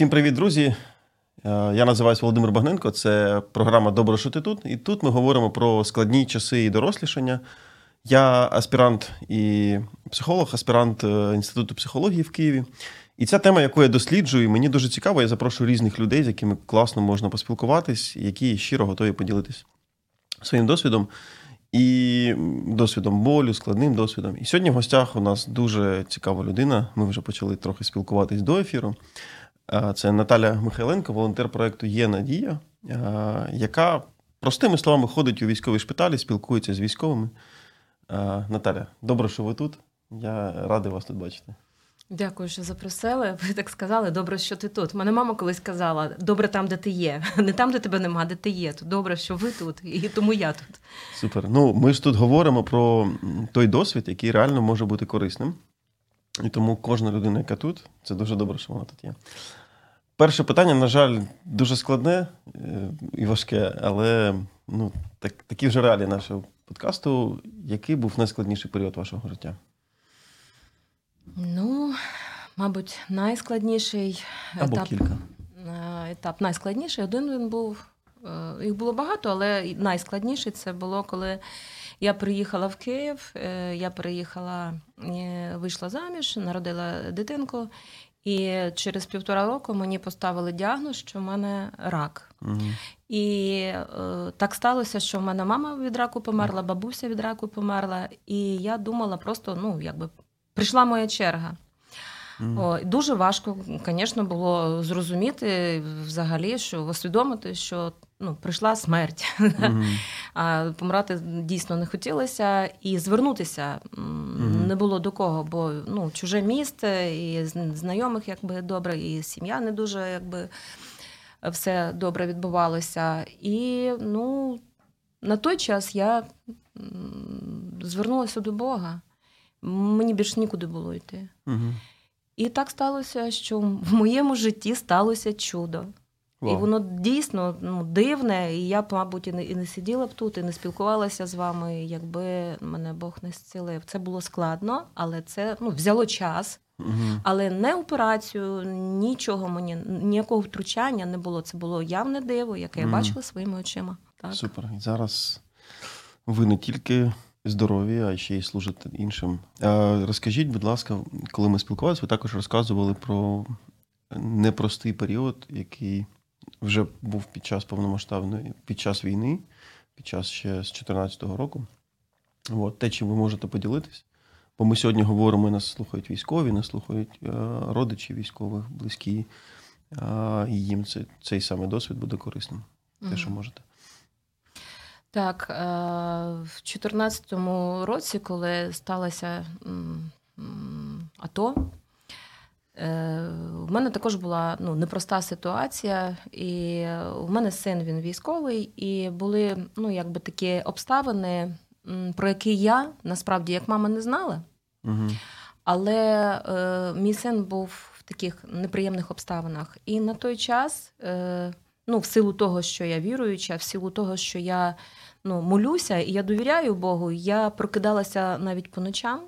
Всім привіт, друзі! Е, Я називаюся Володимир Багненко. Це програма Добре, що ти тут. І тут ми говоримо про складні часи і дорослішання. Я аспірант і психолог, аспірант е, Інституту психології в Києві. І ця тема, яку я досліджую, мені дуже цікаво. Я запрошую різних людей, з якими класно можна поспілкуватись, які щиро готові поділитись своїм досвідом і досвідом болю, складним досвідом. І сьогодні в гостях у нас дуже цікава людина. Ми вже почали трохи спілкуватись до ефіру. Е, Це Наталя Михайленко, волонтер проекту Є Надія, е, яка простими словами ходить у військові шпиталі, спілкується з військовими. Е, Наталя, добре, що ви тут. Я радий вас тут бачити. Дякую, що запросили. Ви так сказали, добре, що ти тут. Мене мама колись казала: добре там, де ти є. Не там, де тебе нема, де ти є. То добре, що ви тут, і тому я тут. Супер. Ну, ми ж тут говоримо про той досвід, який реально може бути корисним. І тому кожна людина, яка тут, це дуже добре, що вона тут є. Перше питання, на жаль, дуже складне е, і важке, але ну, так, такі вже реалії нашого подкасту. Який був найскладніший період вашого життя? Ну, мабуть, найскладніший Або етап. кілька. е, Етап найскладніший. Один він був. е, Їх було багато, але найскладніший це було, коли я приїхала в Київ. Я приїхала, вийшла заміж, народила дитинку, і через півтора року мені поставили діагноз, що в мене рак. Угу. І е, так сталося, що в мене мама від раку померла, бабуся від раку померла. І я думала, просто ну якби прийшла моя черга. О, дуже важко, звісно, було зрозуміти взагалі, що усвідомити, що ну, прийшла смерть. А помирати дійсно не хотілося, і звернутися Мгм. не було до кого, бо ну, чуже місце, і знайомих якби добре, і сім'я не дуже якби все добре відбувалося. І ну, на той час я звернулася до Бога. Мені більш нікуди було йти. Угу. І так сталося, що в моєму житті сталося чудо. І воно дійсно ну, дивне, і я б, мабуть, і не, і не сиділа б тут, і не спілкувалася з вами, якби мене Бог не зцілив. Це було складно, але це ну, взяло час. Угу. Але не операцію, нічого мені, ніякого втручання не було. Це було явне диво, яке я бачила своїми очима. Так. Супер. І зараз ви не тільки здорові, а ще й служите іншим. А, розкажіть, будь ласка, коли ми спілкувалися, ви також розказували про непростий період, який вже був під час повномасштабної, під час війни, під час ще з 2014 року. От, те, чим ви можете поділитись. Бо ми сьогодні говоримо, і нас слухають військові, нас слухають е, родичі військових, близькі. А, і їм це, цей самий досвід буде корисним. Те, що можете. Так, е, в 2014 році, коли сталося м, м, АТО, е, в мене також була ну, непроста ситуація, і в мене син він військовий, і були ну, якби такі обставини, про які я насправді як мама не знала. Угу. Але е, мій син був в таких неприємних обставинах. І на той час, е, ну, в силу того, що я віруюча, в силу того, що я ну, молюся і я довіряю Богу, я прокидалася навіть по ночам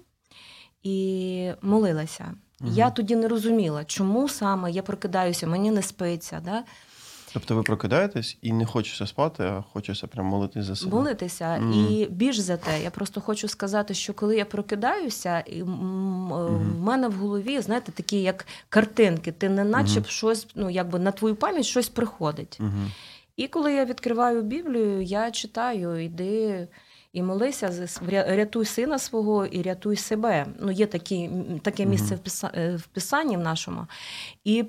і молилася. Мгм. Я тоді не розуміла, чому саме я прокидаюся, мені не спиться. Да? Тобто ви прокидаєтесь і не хочеться спати, а хочеться прям молитись за себе. молитися. Мгм. І більш за те, я просто хочу сказати, що коли я прокидаюся, і е, в мене в голові, знаєте, такі як картинки, ти не наче б щось, ну якби на твою пам'ять щось приходить. Угу. І коли я відкриваю Біблію, я читаю, іди. І молися, рятуй сина свого і рятуй себе. Ну, є такі, таке місце Мгм. в, писанні в нашому. І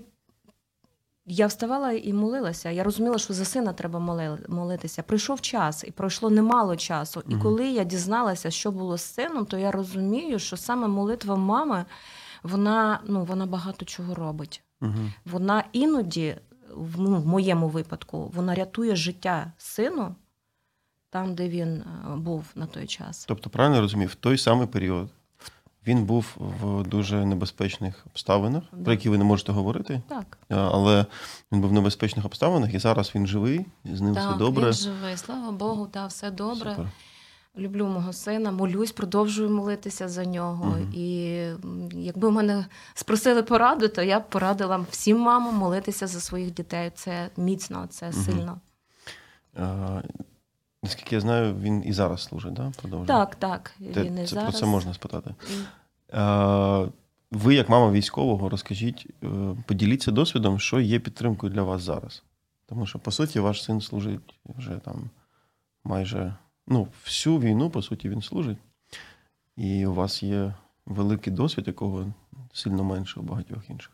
я вставала і молилася. Я розуміла, що за сина треба моли- молитися. Прийшов час, і пройшло немало часу. І коли я дізналася, що було з сином, то я розумію, що саме молитва мами, вона, ну, вона багато чого робить. Угу. Вона іноді, в, ну, в моєму випадку, вона рятує життя сину там, де він е, був на той час. Тобто, правильно розумів, в той самий період він був в дуже небезпечних обставинах, Да. про які ви не можете говорити, Так, але він був в небезпечних обставинах, і зараз він живий, з ним все добре. він живий. Слава Богу, та все добре. Супер. Люблю мого сина, молюсь, продовжую молитися за нього. Мгм. І якби мене спросили пораду, то я б порадила всім мамам молитися за своїх дітей. Це міцно, це сильно. А, наскільки я знаю, він і зараз служить, да? Продовжує? Так, так. Він і це, зараз. Про це можна спитати. А, ви, як мама військового, розкажіть, е, поділіться досвідом, що є підтримкою для вас зараз. Тому що, по суті, ваш син служить вже там майже ну, всю війну, по суті, він служить. І у вас є великий досвід, якого сильно менше у багатьох інших.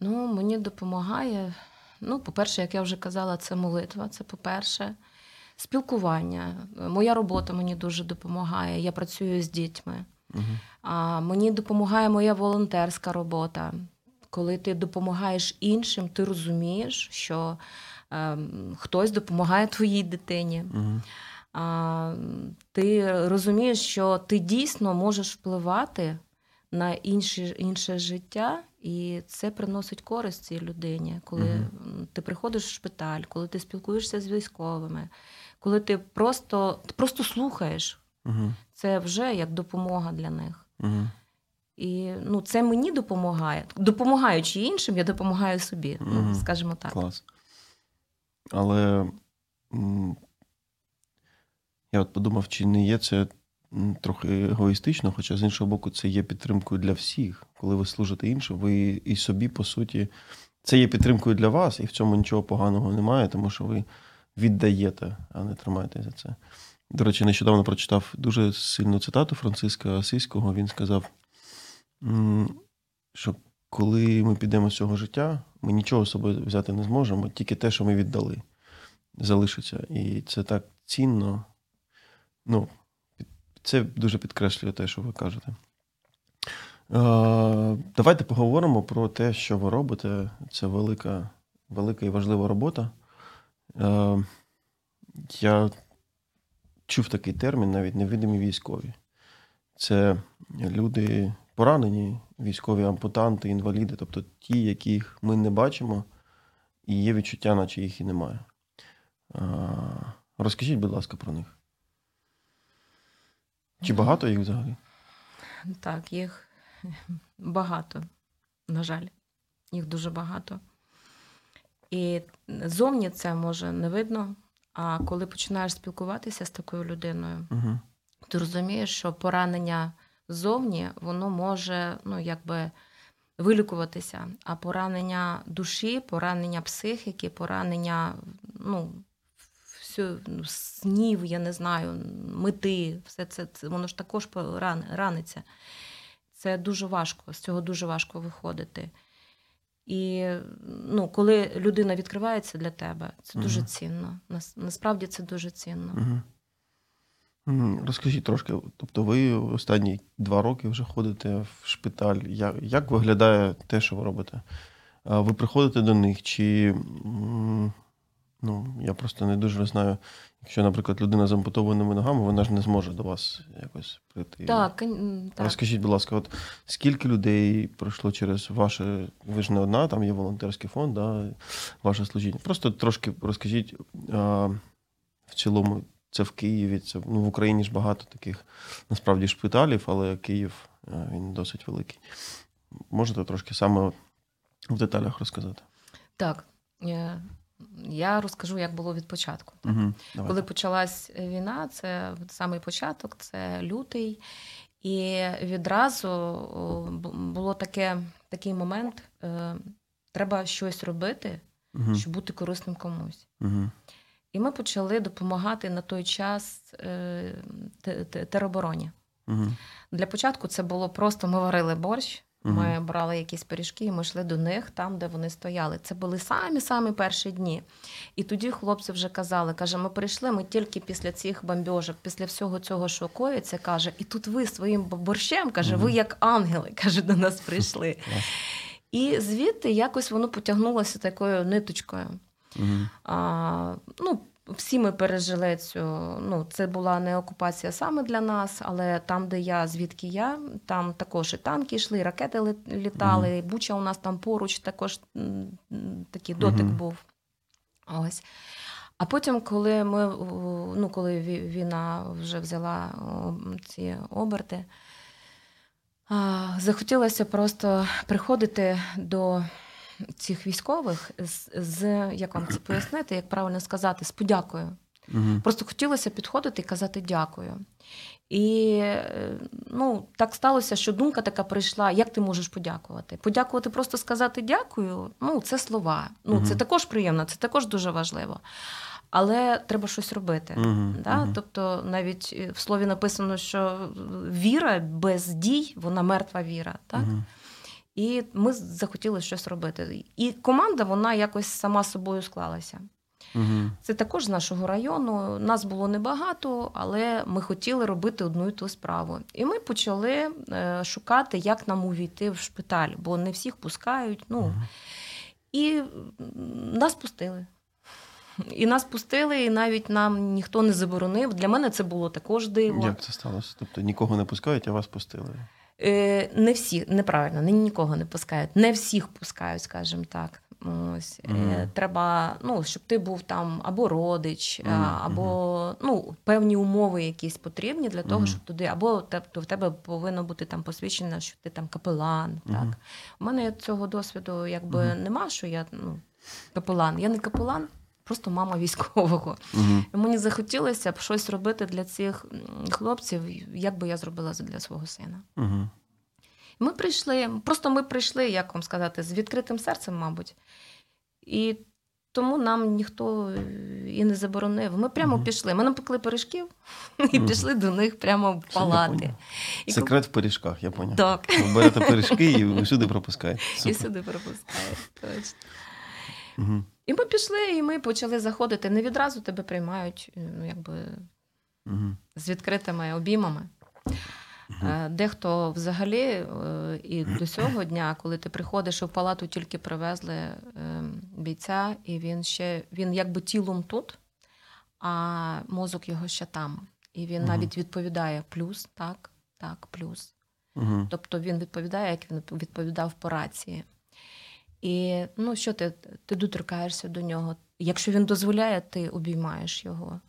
Ну, мені допомагає. Ну, по-перше, як я вже казала, це молитва. Це по-перше, спілкування. Моя робота мені дуже допомагає. Я працюю з дітьми. Угу. А мені допомагає моя волонтерська робота. Коли ти допомагаєш іншим, ти розумієш, що ем, хтось допомагає твоїй дитині. Угу. А, ти розумієш, що ти дійсно можеш впливати на інше, інше життя, і це приносить користь цій людині, коли м, ти приходиш в шпиталь, коли ти спілкуєшся з військовими, коли ти просто, ти просто слухаєш, Угу. це вже як допомога для них. Угу. І ну, це мені допомагає. Допомагаючи іншим, я допомагаю собі, Мгм. ну, скажімо так. Клас. Але я от подумав, чи не є це трохи егоїстично, хоча з іншого боку, це є підтримкою для всіх. Коли ви служите іншим, ви і собі, по суті, це є підтримкою для вас, і в цьому нічого поганого немає, тому що ви віддаєте, а не тримаєте за це. До речі, нещодавно прочитав дуже сильну цитату Франциска Асиського. Він сказав, що коли ми підемо з цього життя, ми нічого з собою взяти не зможемо, тільки те, що ми віддали, залишиться. І це так цінно. Ну, це дуже підкреслює те, що ви кажете. Давайте поговоримо про те, що ви робите. Це велика, велика і важлива робота. Е, я чув такий термін, навіть невидимі військові. Це люди поранені, військові ампутанти, інваліди, тобто ті, яких ми не бачимо, і є відчуття, наче їх і немає. А, розкажіть, будь ласка, про них. Чи багато їх взагалі? Так, їх багато, на жаль, їх дуже багато. І зовні це може не видно. А коли починаєш спілкуватися з такою людиною, Угу. ти розумієш, що поранення ззовні воно може ну, якби вилікуватися. А поранення душі, поранення психіки, поранення ну, всю, ну, снів, я не знаю, мети, все це, це воно ж також поран, раниться. Це дуже важко, з цього дуже важко виходити. І ну, коли людина відкривається для тебе, це дуже цінно. Нас- Насправді це дуже цінно. Угу. Розкажіть трошки. Тобто, ви останні два роки вже ходите в шпиталь. Як, як виглядає те, що ви робите? Ви приходите до них, чи ну, я просто не дуже знаю, якщо, наприклад, людина з ампутованими ногами, вона ж не зможе до вас якось прийти. Так, так. Розкажіть, будь ласка, от скільки людей пройшло через ваше, ви ж не одна, там є волонтерський фонд, да, ваше служіння. Просто трошки розкажіть а, в цілому, це в Києві, це ну, в Україні ж багато таких насправді шпиталів, але Київ він досить великий. Можете трошки саме в деталях розказати? Так. Я розкажу, як було від початку. Угу. Коли почалась війна, це самий початок, це лютий. І відразу було таке, такий момент: е, треба щось робити, угу. щоб бути корисним комусь. Угу. І ми почали допомагати на той час е, те- те- теробороні. Угу. Для початку це було просто ми варили борщ. Ми брали якісь пиріжки, і ми йшли до них там, де вони стояли. Це були самі самі перші дні. І тоді хлопці вже казали: каже, ми прийшли, ми тільки після цих бомбьожок, після всього цього, що коїться, каже, і тут ви своїм борщем, каже, ви як ангели, каже, до нас прийшли. І звідти якось воно потягнулося такою ниточкою. А, ну, всі ми пережили цю. Ну, це була не окупація саме для нас, але там, де я, звідки я, там також і танки йшли, і ракети ли- літали. і Буча у нас там поруч також такий дотик Мгм. був. Ось. А потім, коли ми ну, коли війна вже взяла ці оберти, захотілося просто приходити до цих військових з, з як вам це пояснити, як правильно сказати, з подякою. Угу. Просто хотілося підходити і казати дякую. І е, ну, так сталося, що думка така прийшла: як ти можеш подякувати? Подякувати, просто сказати дякую. Ну, це слова. Ну, угу. Це також приємно, це також дуже важливо. Але треба щось робити. Uh-huh, да? uh-huh. Тобто, навіть е, в слові написано, що віра без дій, вона мертва віра. Так? Uh-huh. І ми захотіли щось робити. І команда вона якось сама собою склалася. Угу. Це також з нашого району. Нас було небагато, але ми хотіли робити одну і ту справу. І ми почали е, шукати, як нам увійти в шпиталь, бо не всіх пускають. Ну, угу. І нас пустили. І нас пустили, і навіть нам ніхто не заборонив. Для мене це було також диво. Як це сталося? Тобто нікого не пускають, а вас пустили? Е, Не всі, неправильно, не нікого не пускають. Не всіх пускають, скажімо так. Ось mm. треба, ну щоб ти був там або родич, mm. або ну певні умови якісь потрібні для того, mm. щоб туди, або тобто в тебе повинно бути там посвідчено, що ти там капелан. Так у мене цього досвіду якби нема, що я ну капелан. Я не капелан. Просто мама військового. І Мені захотілося б щось робити для цих хлопців, як би я зробила для свого сина. Uh-huh. Ми прийшли, просто ми прийшли, як вам сказати, з відкритим серцем, мабуть. І тому нам ніхто і не заборонив. Ми прямо uh пішли. Ми напекли пиріжків і пішли до них прямо в палати. І Секрет в пиріжках, я поняв. Так. Ви берете пиріжки і сюди пропускаєте. І сюди пропускаєте, точно. Угу. І ми пішли, і ми почали заходити. Не відразу тебе приймають, ну, якби угу. з відкритими обіймами. Е, дехто взагалі е, і до цього дня, коли ти приходиш в палату, тільки привезли е, бійця, і він ще він якби тілом тут, а мозок його ще там. І він угу. навіть відповідає плюс, так, так, плюс. Угу. Тобто він відповідає, як він відповідав по рації. І ну, що ти ти доторкаєшся до нього? Якщо він дозволяє, ти обіймаєш його.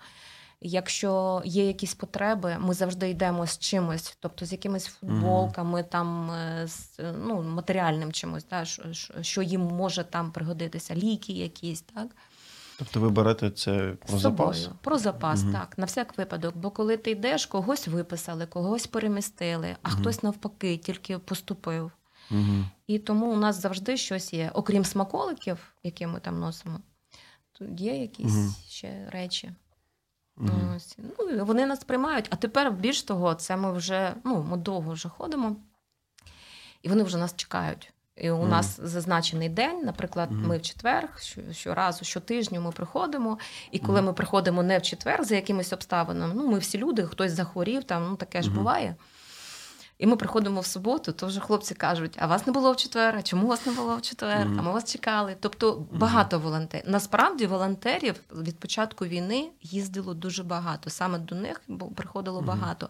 Якщо є якісь потреби, ми завжди йдемо з чимось, тобто з якимись футболками, там е, з ну, матеріальним чимось, да, що, що їм може там пригодитися, ліки якісь, так. Тобто ви берете це про з запас? Собою. Про запас, угу. так, на всяк випадок. Бо коли ти йдеш, когось виписали, когось перемістили, а угу. хтось навпаки тільки поступив. Угу. І тому у нас завжди щось є, окрім смаколиків, які ми там носимо, тут є якісь ще речі. Mm-hmm. Ось. Ну, Вони нас приймають, а тепер більш того, це ми вже ну, ми довго вже ходимо, і вони вже нас чекають. І у mm-hmm. нас зазначений день, наприклад, mm-hmm. ми в четвер, щоразу, щотижню ми приходимо. І коли ми приходимо не в четвер за якимись обставинами, ну ми всі люди, хтось захворів, там ну таке ж буває. І ми приходимо в суботу, то вже хлопці кажуть: а вас не було в четвер, а чому вас не було в четвер? Mm-hmm. А ми вас чекали. Тобто багато mm-hmm. волонтерів. Насправді волонтерів від початку війни їздило дуже багато. Саме до них приходило mm-hmm. багато.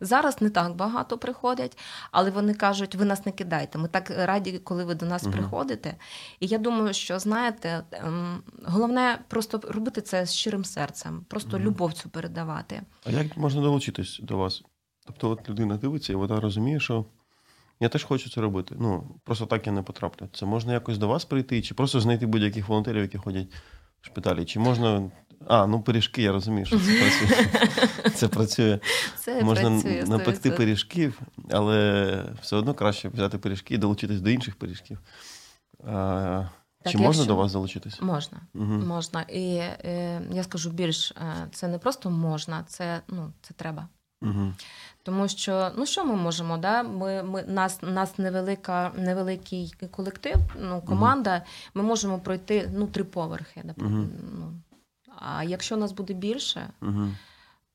Зараз не так багато приходять, але вони кажуть: ви нас не кидайте. Ми так раді, коли ви до нас приходите. І я думаю, що знаєте, ем, головне просто робити це з щирим серцем, просто любов цю передавати. А як можна долучитись до вас? Тобто, от людина дивиться, і вона розуміє, що я теж хочу це робити. Ну, просто так я не потраплю. Це можна якось до вас прийти, чи просто знайти будь-яких волонтерів, які ходять в шпиталі. Чи можна. А, ну пиріжки, я розумію, що це працює. Це працює. Це Можна працює, напекти пиріжків, але все одно краще взяти пиріжки і долучитись до інших пиріжків. А, так, Чи можна до вас залучитись? Можна. Угу. Можна. І е, я скажу більш, е, це не просто можна, це ну, це треба. Угу. Тому що ну що ми можемо? Да? Ми, ми, Нас нас невелика, невеликий колектив, ну, команда, угу. ми можемо пройти ну, три поверхи. Угу. Ну, А якщо нас буде більше, угу.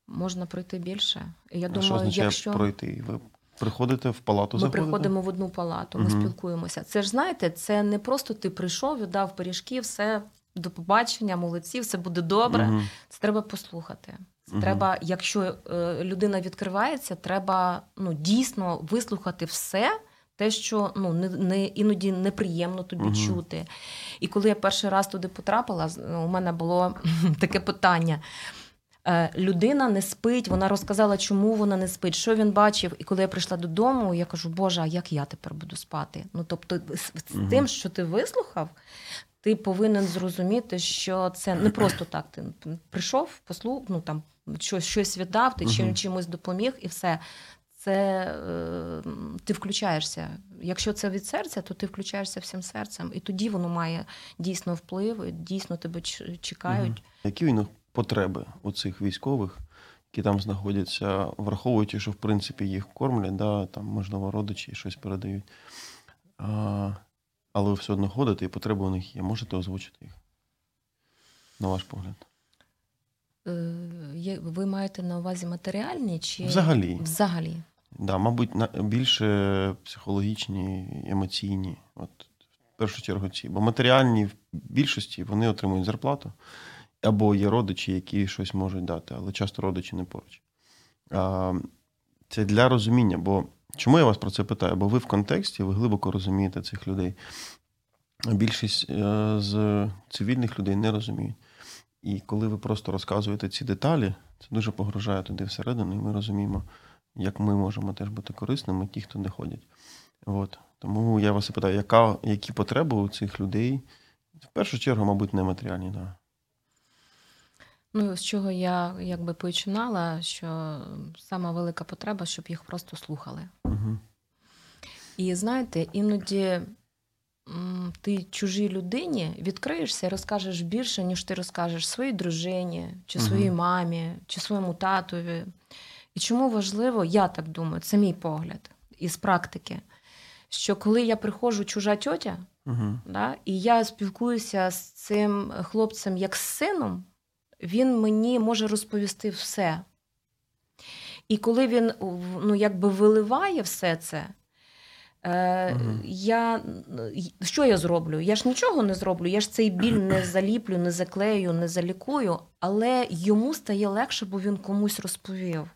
можна пройти більше. Я а думаю, що означає якщо... пройти? Ви приходите в палату? Ми заходите? приходимо в одну палату, ми угу. спілкуємося. Це ж знаєте, це не просто ти прийшов, віддав пиріжки, все до побачення, молодці, все буде добре. Угу. Це треба послухати. Угу. Треба, якщо е, людина відкривається, треба ну, дійсно вислухати все те, що ну не, не іноді неприємно тобі Мгм. чути. І коли я перший раз туди потрапила, у мене було таке питання. Е, Людина не спить, вона розказала, чому вона не спить, що він бачив. І коли я прийшла додому, я кажу, Боже, а як я тепер буду спати? Ну тобто, з, з Мгм. тим, що ти вислухав, ти повинен зрозуміти, що це не просто так. Ти прийшов, послух, ну там щось, щось віддав, ти чим чимось допоміг, і все. Це е, ти включаєшся. Якщо це від серця, то ти включаєшся всім серцем, і тоді воно має дійсно вплив, і дійсно тебе чекають. Мгм. Які у потреби у цих військових, які там знаходяться, враховуючи, що в принципі їх кормлять, да, там, можливо, родичі щось передають. А, але ви все одно ходите, і потреби у них є. Можете озвучити їх? На ваш погляд. Е, Ви маєте на увазі матеріальні чи Взагалі. Взагалі. Да, мабуть, на- більше психологічні, емоційні. От, в першу чергу ці. Бо матеріальні в більшості вони отримують зарплату, або є родичі, які щось можуть дати, але часто родичі не поруч. А, це для розуміння. Бо чому я вас про це питаю? Бо ви в контексті, ви глибоко розумієте цих людей. Більшість е, з цивільних людей не розуміють. І коли ви просто розказуєте ці деталі, це дуже погружає туди всередину, і ми розуміємо, як ми можемо теж бути корисними, ті, хто не ходять. От. Тому я вас і питаю, яка, які потреби у цих людей? В першу чергу, мабуть, нематеріальні, да. Ну, з чого я якби починала, що сама велика потреба, щоб їх просто слухали. Угу. І знаєте, іноді ти чужій людині відкриєшся і розкажеш більше, ніж ти розкажеш своїй дружині, чи своїй мамі, чи своєму татові. І чому важливо, я так думаю, це мій погляд із практики, що коли я приходжу чужа тьотя, Угу. да, і я спілкуюся з цим хлопцем як з сином, він мені може розповісти все. І коли він ну, якби виливає все це, е, Мгм. я, що я зроблю? Я ж нічого не зроблю, я ж цей біль не заліплю, не заклею, не залікую, але йому стає легше, бо він комусь розповів.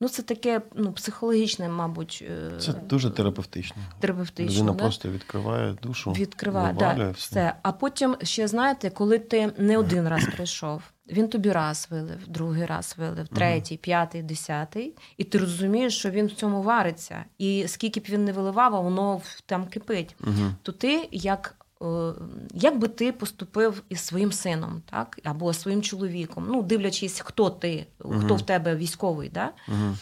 Ну, це таке ну, психологічне, мабуть, е, Це дуже терапевтично. терапевтично. Людина да? просто відкриває душу, Відкриває, да, все. все. А потім ще знаєте, коли ти не один раз прийшов, він тобі раз вилив, другий раз вилив, третій, п'ятий, десятий, і ти розумієш, що він в цьому вариться. І скільки б він не виливав, а воно в- там кипить. Угу. То ти як. е, Як би ти поступив із своїм сином, так або своїм чоловіком, ну дивлячись, хто ти, хто в тебе військовий, да? Угу.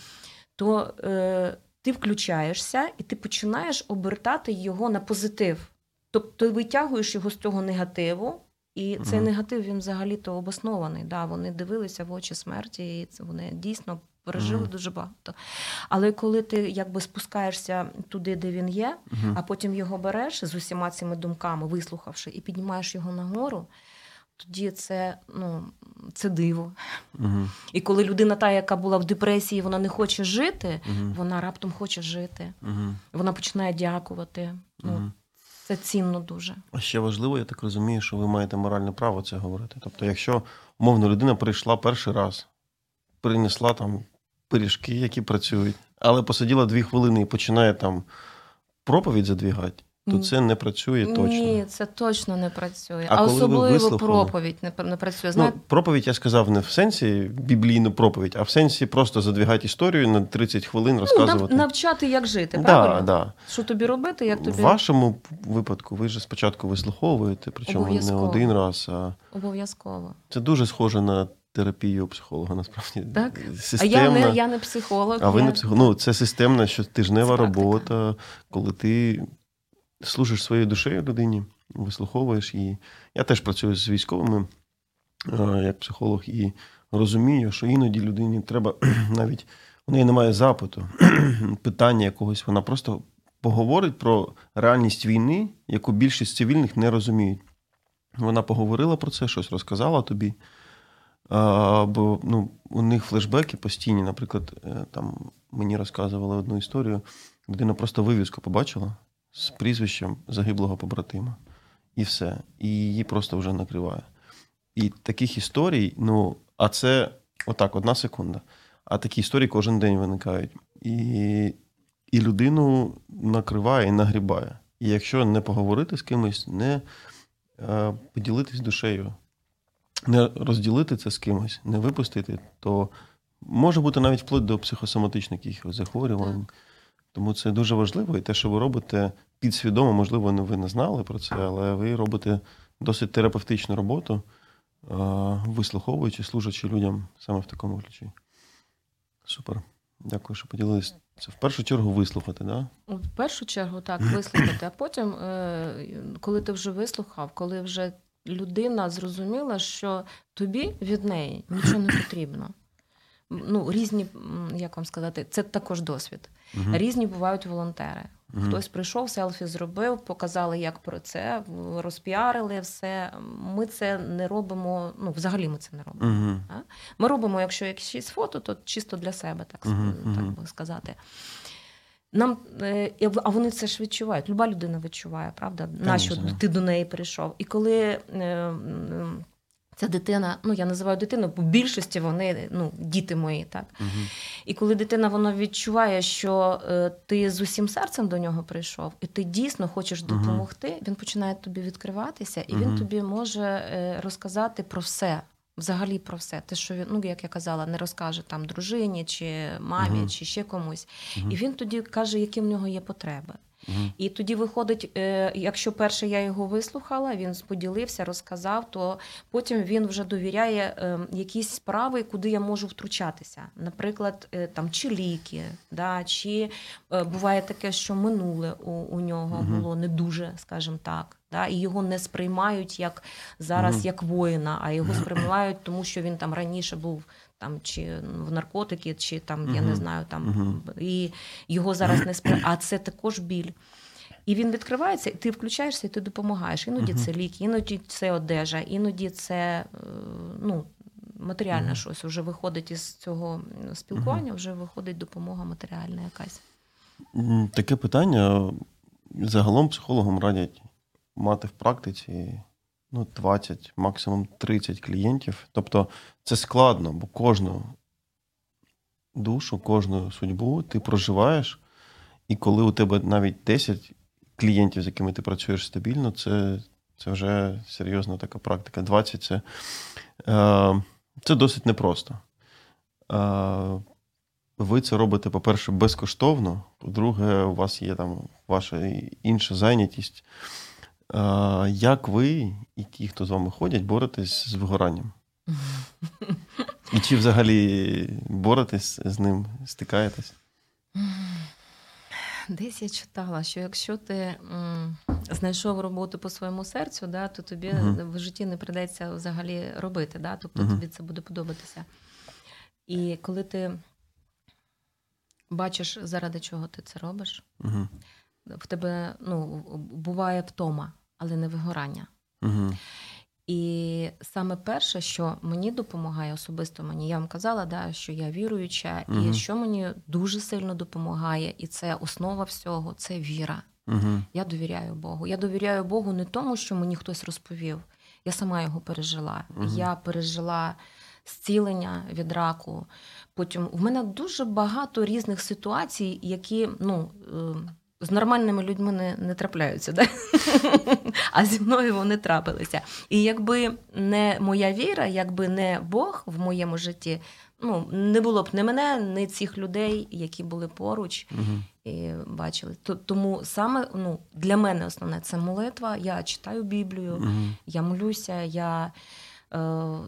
то е, ти включаєшся і ти починаєш обертати його на позитив. Тобто ти витягуєш його з цього негативу, і цей Мгм. негатив він взагалі-то обоснований. Да, вони дивилися в очі смерті, і це вони дійсно пережили Мгм. дуже багато. Але коли ти якби спускаєшся туди, де він є, Угу. а потім його береш з усіма цими думками, вислухавши, і піднімаєш його нагору, тоді це, ну, це диво. Угу. І коли людина, та, яка була в депресії, вона не хоче жити, Угу. вона раптом хоче жити. Угу. Вона починає дякувати. Ну, Угу. Це цінно дуже. А ще важливо, я так розумію, що ви маєте моральне право це говорити. Тобто, якщо умовно людина прийшла перший раз, принесла там пиріжки, які працюють, але посиділа дві хвилини і починає там проповідь задвігати, то це не працює точно. Ні, це точно не працює. А А, особливо вислухали? проповідь не, не працює. Ну, проповідь я сказав не в сенсі біблійну проповідь, а в сенсі просто задвігати історію на 30 хвилин ну, розказувати. нав- навчати, як жити, да, правильно? да. Що тобі робити, як тобі В вашому випадку ви ж спочатку вислуховуєте, причому не один раз, а обов'язково. це дуже схоже на терапію психолога, насправді. Так? А я не, я не психолог. А ви я... не психолог. Ну, це системна, що тижнева робота, коли ти служиш своєю душею людині, вислуховуєш її. Я теж працюю з військовими е, як психолог і розумію, що іноді людині треба навіть у неї немає запиту, питання якогось. Вона просто поговорить про реальність війни, яку більшість цивільних не розуміють. Вона поговорила про це, щось розказала тобі. А, бо ну, у них флешбеки постійні. Наприклад, е, там мені розказували одну історію. Людина просто вивіску побачила з прізвищем загиблого побратима. І все. І її просто вже накриває. І таких історій, ну, а це отак, одна секунда. А такі історії кожен день виникають. І і людину накриває і нагрібає. І якщо не поговорити з кимось, не е, поділитись душею, не розділити це з кимось, не випустити, то може бути навіть вплоть до психосоматичних якихось захворювань. Тому це дуже важливо. І те, що ви робите підсвідомо, можливо, не ви не знали про це, але ви робите досить терапевтичну роботу, е, вислуховуючи, служачи людям саме в такому ключі. Супер. Дякую, що поділились. Це в першу чергу вислухати, да? В першу чергу так вислухати, а потім, е, коли ти вже вислухав, коли вже людина зрозуміла, що тобі від неї нічого не потрібно. Ну, різні, як вам сказати, це також досвід. Мгм. Різні бувають волонтери. Мгм. Хтось прийшов, селфі зробив, показали, як про це, розпіарили все. Ми це не робимо. Ну, взагалі ми це не робимо. Мгм. Ми робимо, якщо якісь фото, то чисто для себе, так, Мгм, так би сказати. Нам, е, а вони це ж відчувають. Люба людина відчуває, правда? Нащо ти до неї прийшов? І коли е, ця дитина, ну я називаю дитину, бо в більшості вони ну, діти мої, так. Мгм. І коли дитина вона відчуває, що е, ти з усім серцем до нього прийшов, і ти дійсно хочеш Мгм. допомогти, він починає тобі відкриватися, і Мгм. він тобі може е, розказати про все. Взагалі про все. Те, що він, ну як я казала, не розкаже там дружині чи мамі, Мгм. чи ще комусь. Мгм. І він тоді каже, які в нього є потреби. Мгм. І тоді виходить, е, якщо перше я його вислухала, він поділився, розказав, то потім він вже довіряє е, якісь справи, куди я можу втручатися. Наприклад, е, там чи ліки, да, чи буває таке, що минуле у, у нього було не дуже, скажімо так. Да, і його не сприймають як зараз Мгм. як воїна, а його сприймають, тому що він там раніше був там чи в наркотики, чи там я не знаю, там Мгм. і його зараз не сприймають. А це також біль. І він відкривається, і ти включаєшся, і ти допомагаєш. Іноді Мгм. це ліки, іноді це одежа, іноді це е, ну, матеріальне щось. Вже виходить із цього спілкування, вже виходить допомога матеріальна якась. Таке питання загалом психологам радять мати в практиці ну, 20, максимум 30 клієнтів. Тобто це складно, бо кожну душу, кожну судьбу ти проживаєш, і коли у тебе навіть 10 клієнтів, з якими ти працюєш стабільно, це, це вже серйозна така практика. 20 це, е, це досить непросто. Е, ви це робите, по-перше, безкоштовно. По-друге, у вас є там ваша інша зайнятість. Як ви і ті, хто з вами ходять, боретесь з вигоранням? І чи взагалі боретесь з ним, стикаєтесь? Десь я читала, що якщо ти знайшов роботу по своєму серцю, да, то тобі Мгм. в житті не прийдеться взагалі робити, да, тобто Мгм. тобі це буде подобатися. І коли ти бачиш, заради чого ти це робиш, Угу. в тебе ну, буває втома, але не вигорання. Угу. І саме перше, що мені допомагає особисто мені, я вам казала, да, що я віруюча, Мгм. і що мені дуже сильно допомагає, і це основа всього це віра. Угу. Я довіряю Богу. Я довіряю Богу не тому, що мені хтось розповів. Я сама його пережила. Мгм. Я пережила зцілення від раку. Потім в мене дуже багато різних ситуацій, які ну. З нормальними людьми не, не трапляються, да? а зі мною вони трапилися. І якби не моя віра, якби не Бог в моєму житті, ну не було б ні мене, ні цих людей, які були поруч Угу. і бачили. То- Тому саме ну, для мене основне це молитва. Я читаю Біблію, Угу. я молюся, я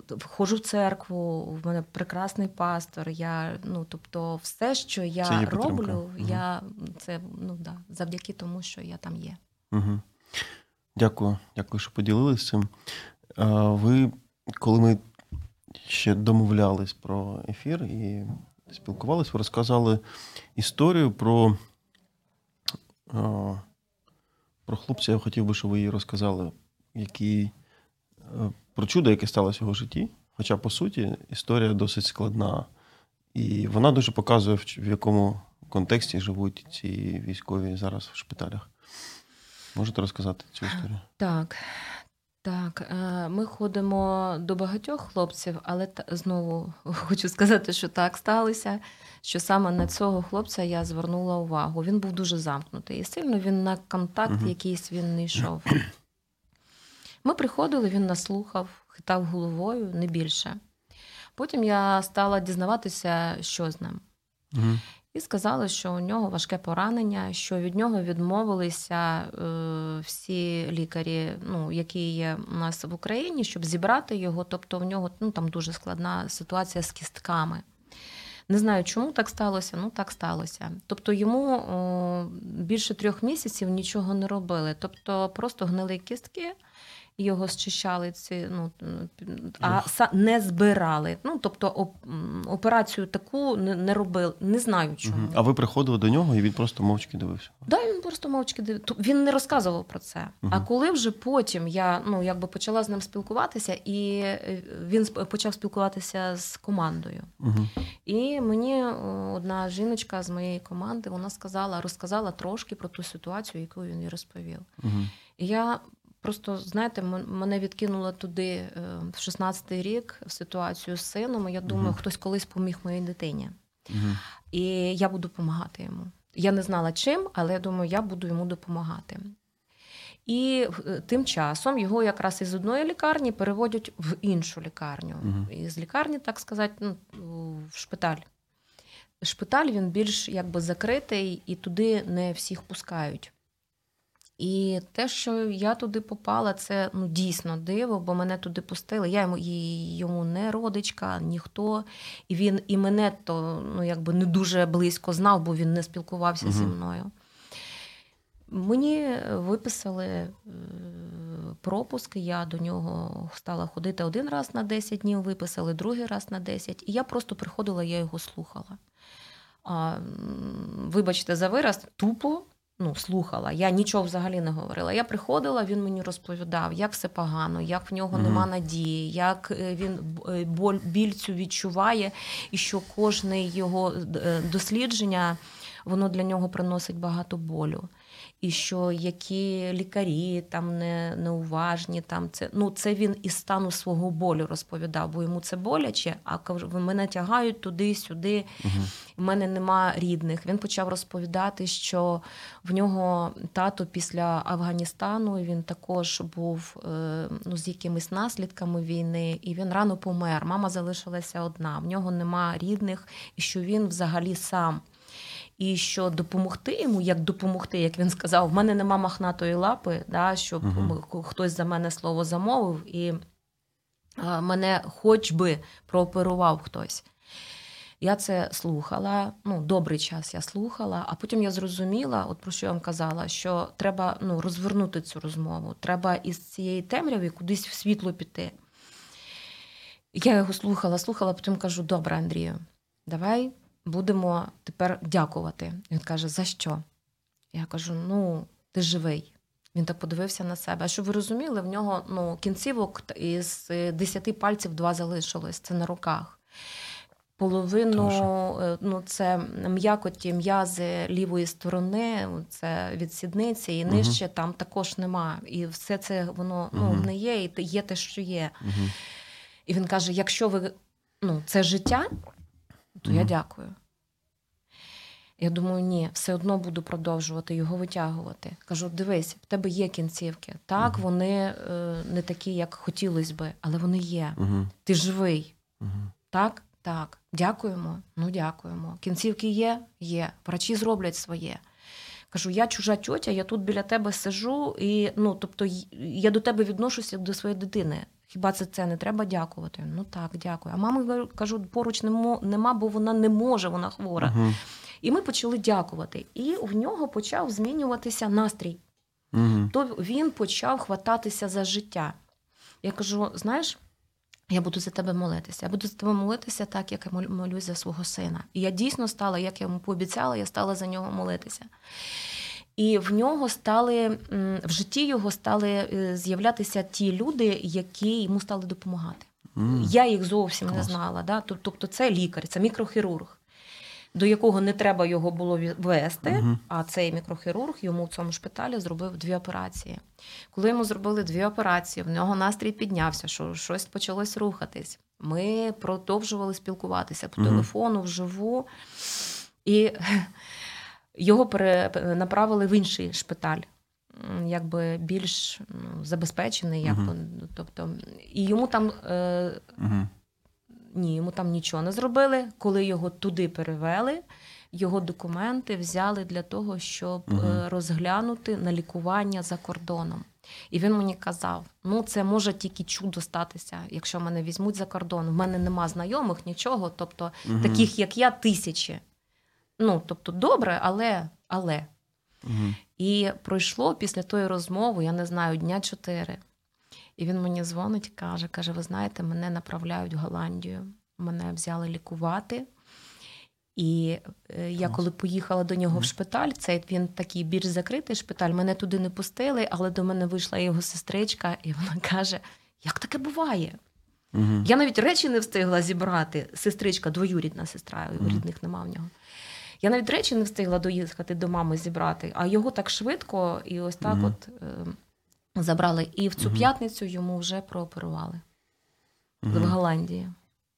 входжу в церкву, в мене прекрасний пастор. Я, ну, тобто, все, що я Це роблю, я це ну, да, завдяки тому, що я там є. Угу. Дякую, дякую, що поділилися цим. Ви, коли ми ще домовлялись про ефір і спілкувалися, ви розказали історію про, про хлопця. Я хотів би, щоб ви її розказали, який, е, про чудо, яке сталося в його житті. Хоча, по суті, історія досить складна. І вона дуже показує, в якому контексті живуть ці військові зараз в шпиталях. Можете розказати цю історію? Так. Так, е, ми ходимо до багатьох хлопців, але знову хочу сказати, що так сталося, що саме на цього хлопця я звернула увагу. Він був дуже замкнутий і сильно він на контакт угу. якийсь він не йшов. Ми приходили, він нас слухав, хитав головою, не більше. Потім я стала дізнаватися, що з ним. Угу. І сказали, що у нього важке поранення, що від нього відмовилися е, всі лікарі, ну, які є у нас в Україні, щоб зібрати його. Тобто в нього ну, там дуже складна ситуація з кістками. Не знаю, чому так сталося, ну так сталося. Тобто йому о, більше трьох місяців нічого не робили. Тобто просто гнили кістки його зчищали ці, ну а не збирали. Ну тобто операцію таку не, робили. Не знаю чому. А ви приходили до нього і він просто мовчки дивився? Да, він просто мовчки дивився. Він не розказував про це. Угу. А коли вже потім я ну якби почала з ним спілкуватися, і е, він почав спілкуватися з командою. Угу. І мені одна жіночка з моєї команди вона сказала, розказала трошки про ту ситуацію, яку він їй розповів. Угу. І я Просто знаєте, мене відкинуло туди е, в 16-й рік в ситуацію з сином. Я думаю, uh хтось колись поміг моїй дитині, uh і я буду допомагати йому. Я не знала чим, але я думаю, я буду йому допомагати. І е, тим часом його якраз із одної лікарні переводять в іншу лікарню. uh І з лікарні, так сказати, ну, в шпиталь. Шпиталь він більш якби закритий, і туди не всіх пускають. І те, що я туди попала, це ну дійсно диво, бо мене туди пустили. Я йому і йому не родичка, ніхто. І він і мене то ну якби не дуже близько знав, бо він не спілкувався угу. зі мною. Мені виписали е, пропуск, я до нього стала ходити один раз на 10 днів, виписали другий раз на 10. І я просто приходила, я його слухала. А, Вибачте, за вираз, тупо ну, слухала. Я нічого взагалі не говорила. Я приходила, він мені розповідав, як все погано, як в нього mm нема надії, як е, він е, боль, біль цю відчуває, і що кожне його е, дослідження воно для нього приносить багато болю і що які лікарі там не неуважні, там це ну це він із стану свого болю розповідав, бо йому це боляче. А мене тягають туди-сюди. Угу. У мене нема рідних. Він почав розповідати, що в нього тато після Афганістану він також був е, ну, з якимись наслідками війни, і він рано помер. Мама залишилася одна. В нього нема рідних, і що він взагалі сам і що допомогти йому, як допомогти, як він сказав, в мене нема махнатої лапи, да, щоб угу. хтось за мене слово замовив, і а, мене хоч би прооперував хтось. Я це слухала, ну, добрий час я слухала, а потім я зрозуміла, от про що я вам казала, що треба ну, розвернути цю розмову, треба із цієї темряви кудись в світло піти. Я його слухала, слухала, потім кажу: добре, Андрію, давай будемо тепер дякувати. Він каже, за що? Я кажу: ну, ти живий. Він так подивився на себе. А щоб ви розуміли, в нього ну, кінцівок із десяти пальців два залишилось. Це на руках. Половину е, ну, це м'якоті м'язи лівої сторони, це від сідниці, і нижче угу. там також нема. І все це воно угу. ну, не є, і є те, що є. Угу. І він каже: якщо ви ну, це життя, то mm. я дякую. Я думаю, ні, все одно буду продовжувати його витягувати. Кажу: дивись, в тебе є кінцівки. Так, mm. вони е, не такі, як хотілося би, але вони є. Mm-hmm. Ти живий. Так, так. Дякуємо. Ну, дякуємо. Кінцівки є, є. Врачі зроблять своє. Кажу, я чужа тьотя, я тут біля тебе сижу, і ну, тобто я до тебе відношуся до своєї дитини. Хіба це це не треба дякувати? Ну так, дякую. А мами кажу, поруч нема, бо вона не може, вона хвора. Угу. І ми почали дякувати. І в нього почав змінюватися настрій. Угу. То він почав хвататися за життя. Я кажу: знаєш, я буду за тебе молитися. Я буду за тебе молитися так, як я молюсь за свого сина. І я дійсно стала, як я йому пообіцяла, я стала за нього молитися. І в нього стали в житті його стали е, з'являтися ті люди, які йому стали допомагати. Mm. Я їх зовсім Клас. не знала. Да? Тобто, це лікар, це мікрохірург. до якого не треба його було вести. Мгм. А цей мікрохірург йому в цьому шпиталі зробив дві операції. Коли йому зробили дві операції, в нього настрій піднявся, що щось почалось рухатись. Ми продовжували спілкуватися по Мгм. телефону вживу. І його перенаправили в інший шпиталь, якби більш ну, забезпечений, якби, тобто, і йому там е, Угу. ні, йому там нічого не зробили. Коли його туди перевели, його документи взяли для того, щоб е, розглянути на лікування за кордоном. І він мені казав: ну це може тільки чудо статися, якщо мене візьмуть за кордон. В мене нема знайомих, нічого. Тобто, таких як я, тисячі. Ну, тобто, добре, але, але. Угу. І пройшло після тої розмови, я не знаю, дня чотири. І він мені дзвонить, каже: каже: ви знаєте, мене направляють в Голландію. Мене взяли лікувати. І е, я коли поїхала до нього в шпиталь, це він такий більш закритий шпиталь, мене туди не пустили, але до мене вийшла його сестричка, і вона каже: як таке буває? Угу. Я навіть речі не встигла зібрати. Сестричка, двоюрідна сестра, Мгм. рідних нема в нього. Я навіть речі не встигла доїхати до мами зібрати, а його так швидко і ось так Мгм. от е, забрали. І в цю Мгм. п'ятницю йому вже прооперували в Голландії.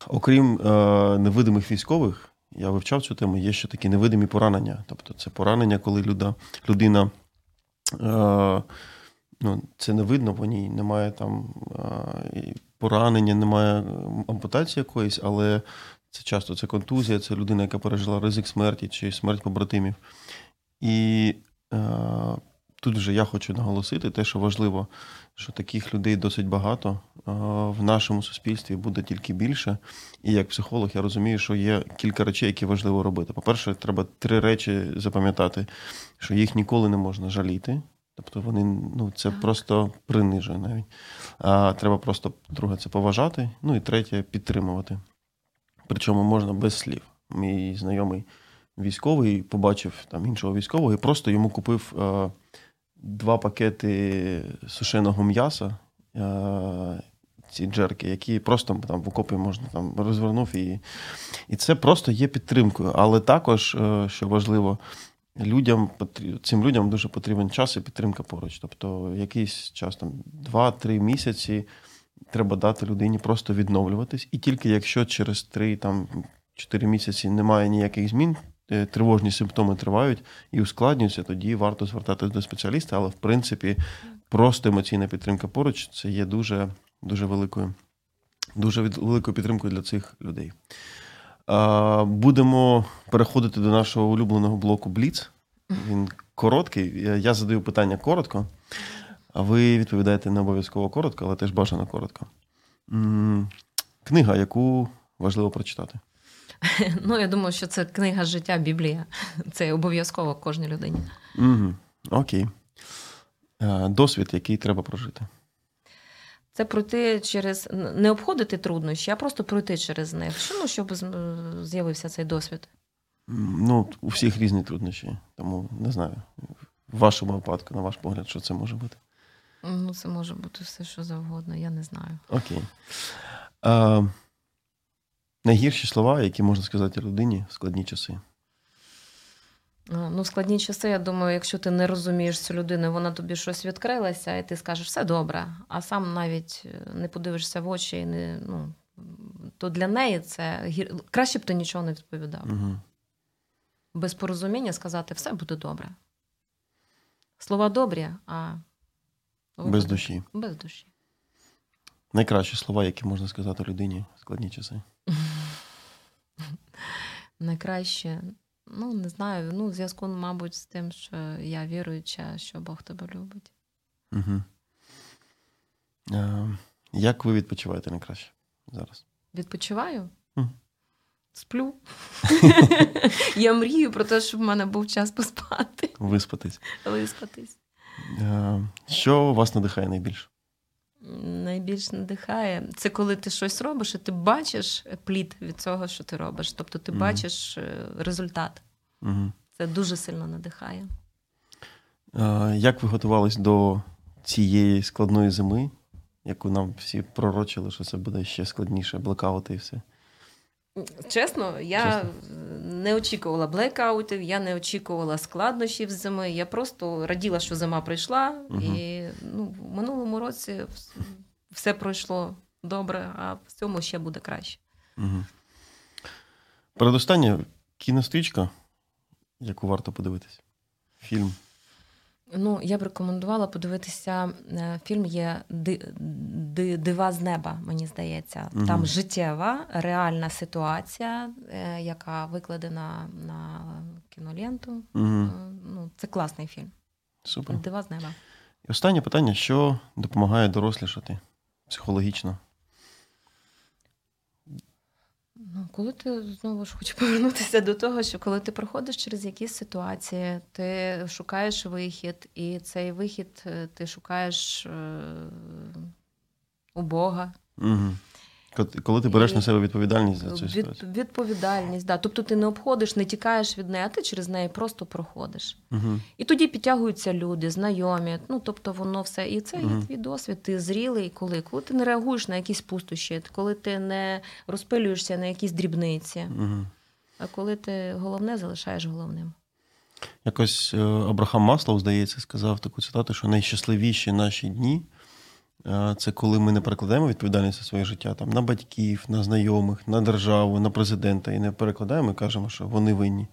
Окрім е, невидимих військових, я вивчав цю тему, є ще такі невидимі поранення. Тобто це поранення, коли люда, людина. Е, ну, це не видно, по ній немає там е, поранення, немає ампутації якоїсь, але це часто це контузія, це людина, яка пережила ризик смерті чи смерть побратимів. І е, тут вже я хочу наголосити те, що важливо, що таких людей досить багато е, в нашому суспільстві буде тільки більше. І як психолог я розумію, що є кілька речей, які важливо робити. По-перше, треба три речі запам'ятати, що їх ніколи не можна жаліти. Тобто вони ну це Так. просто принижує навіть. А треба просто друге це поважати. Ну і третє підтримувати. Причому можна без слів. Мій знайомий військовий побачив там іншого військового і просто йому купив е, два пакети сушеного м'яса. Е, ці джерки, які просто там в окопі можна там розвернув і, і це просто є підтримкою. Але також, е, що важливо, людям цим людям дуже потрібен час і підтримка поруч. Тобто, якийсь час, там 2-3 місяці треба дати людині просто відновлюватись. І тільки якщо через 3-4 місяці немає ніяких змін, е, тривожні симптоми тривають і ускладнюються, тоді варто звертатись до спеціаліста. Але в принципі, просто емоційна підтримка поруч це є дуже, дуже великою, дуже великою підтримкою для цих людей. Будемо переходити до нашого улюбленого блоку Бліц. Він короткий. Я задаю питання коротко, а ви відповідаєте не обов'язково коротко, але теж бажано коротко. Книга, яку важливо прочитати. Ну, я думаю, що це книга життя Біблія. Це обов'язково кожній людині. Угу. Окей. Е, Досвід, який треба прожити. Це пройти через не обходити труднощі, а просто пройти через них. Що ну, щоб з'явився цей досвід? Ну, у всіх різні труднощі, тому не знаю. В вашому випадку, на ваш погляд, що це може бути. Ну, це може бути все, що завгодно, я не знаю. Окей. Е, найгірші слова, які можна сказати людині в складні часи. Ну, ну, в складні часи, я думаю, якщо ти не розумієш цю людину, вона тобі щось відкрилася, і ти скажеш все добре, а сам навіть е, не подивишся в очі, і не, ну, то для неї це гір... краще б ти нічого не відповідав. Угу. Без порозуміння сказати все буде добре. Слова добрі, а Без душі. Без душі. Найкращі слова, які можна сказати людині в складні часи. Найкраще, ну не знаю, ну, в зв'язку, мабуть, з тим, що я віруюча, що Бог тебе любить. Угу. Е, як ви відпочиваєте найкраще зараз? Відпочиваю? Мгм. Сплю. Я мрію про те, щоб в мене був час поспати, Виспатись. виспатись. Е, що вас надихає найбільше? Найбільш надихає це коли ти щось робиш, і ти бачиш плід від цього, що ти робиш. Тобто ти Мгм. бачиш е, результат. Угу. Це дуже сильно надихає. Е, як ви готувались до цієї складної зими, яку нам всі пророчили, що це буде ще складніше, блекаути і все? Чесно, я Чесно? не очікувала блекаутів, я не очікувала складнощів зими. Я просто раділа, що зима прийшла, Мгм. і ну, в минулому році все пройшло добре, а в цьому ще буде краще. Угу. Передостання кінострічка, яку варто подивитись. Фільм. Ну, я б рекомендувала подивитися. е, Фільм є «Ди- Ди- Дива з неба, мені здається. Мгм. Там життєва, реальна ситуація, е, яка викладена на кіноленту. Угу. Ну, це класний фільм. Супер. Дива з неба. І останнє питання: що допомагає дорослішати психологічно? Ну, коли ти знову ж хочу повернутися до того, що коли ти проходиш через якісь ситуації, ти шукаєш вихід, і цей вихід е, ти шукаєш е, у Бога. Угу. Коли ти береш І на себе відповідальність за цю Від, ситуацію. відповідальність, да. Тобто ти не обходиш, не тікаєш від неї, а ти через неї просто проходиш. Угу. І тоді підтягуються люди, знайомі. Ну тобто воно все. І це Мгм. є твій досвід. Ти зрілий, коли коли ти не реагуєш на якісь пустощі, коли ти не розпилюєшся на якісь дрібниці, Угу. а коли ти головне залишаєш головним. Якось е, Абрахам Маслов, здається, сказав таку цитату, що найщасливіші наші дні це коли ми не перекладаємо відповідальність за своє життя там, на батьків, на знайомих, на державу, на президента і не перекладаємо і кажемо, що вони винні.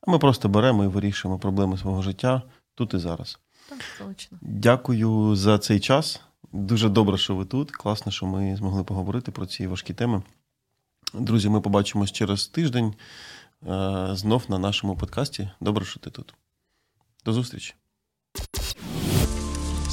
А ми просто беремо і вирішуємо проблеми свого життя тут і зараз. Так, точно. Дякую за цей час. Дуже добре, що ви тут. Класно, що ми змогли поговорити про ці важкі теми. Друзі, ми побачимось через тиждень е, знов на нашому подкасті. Добре, що ти тут. До зустрічі.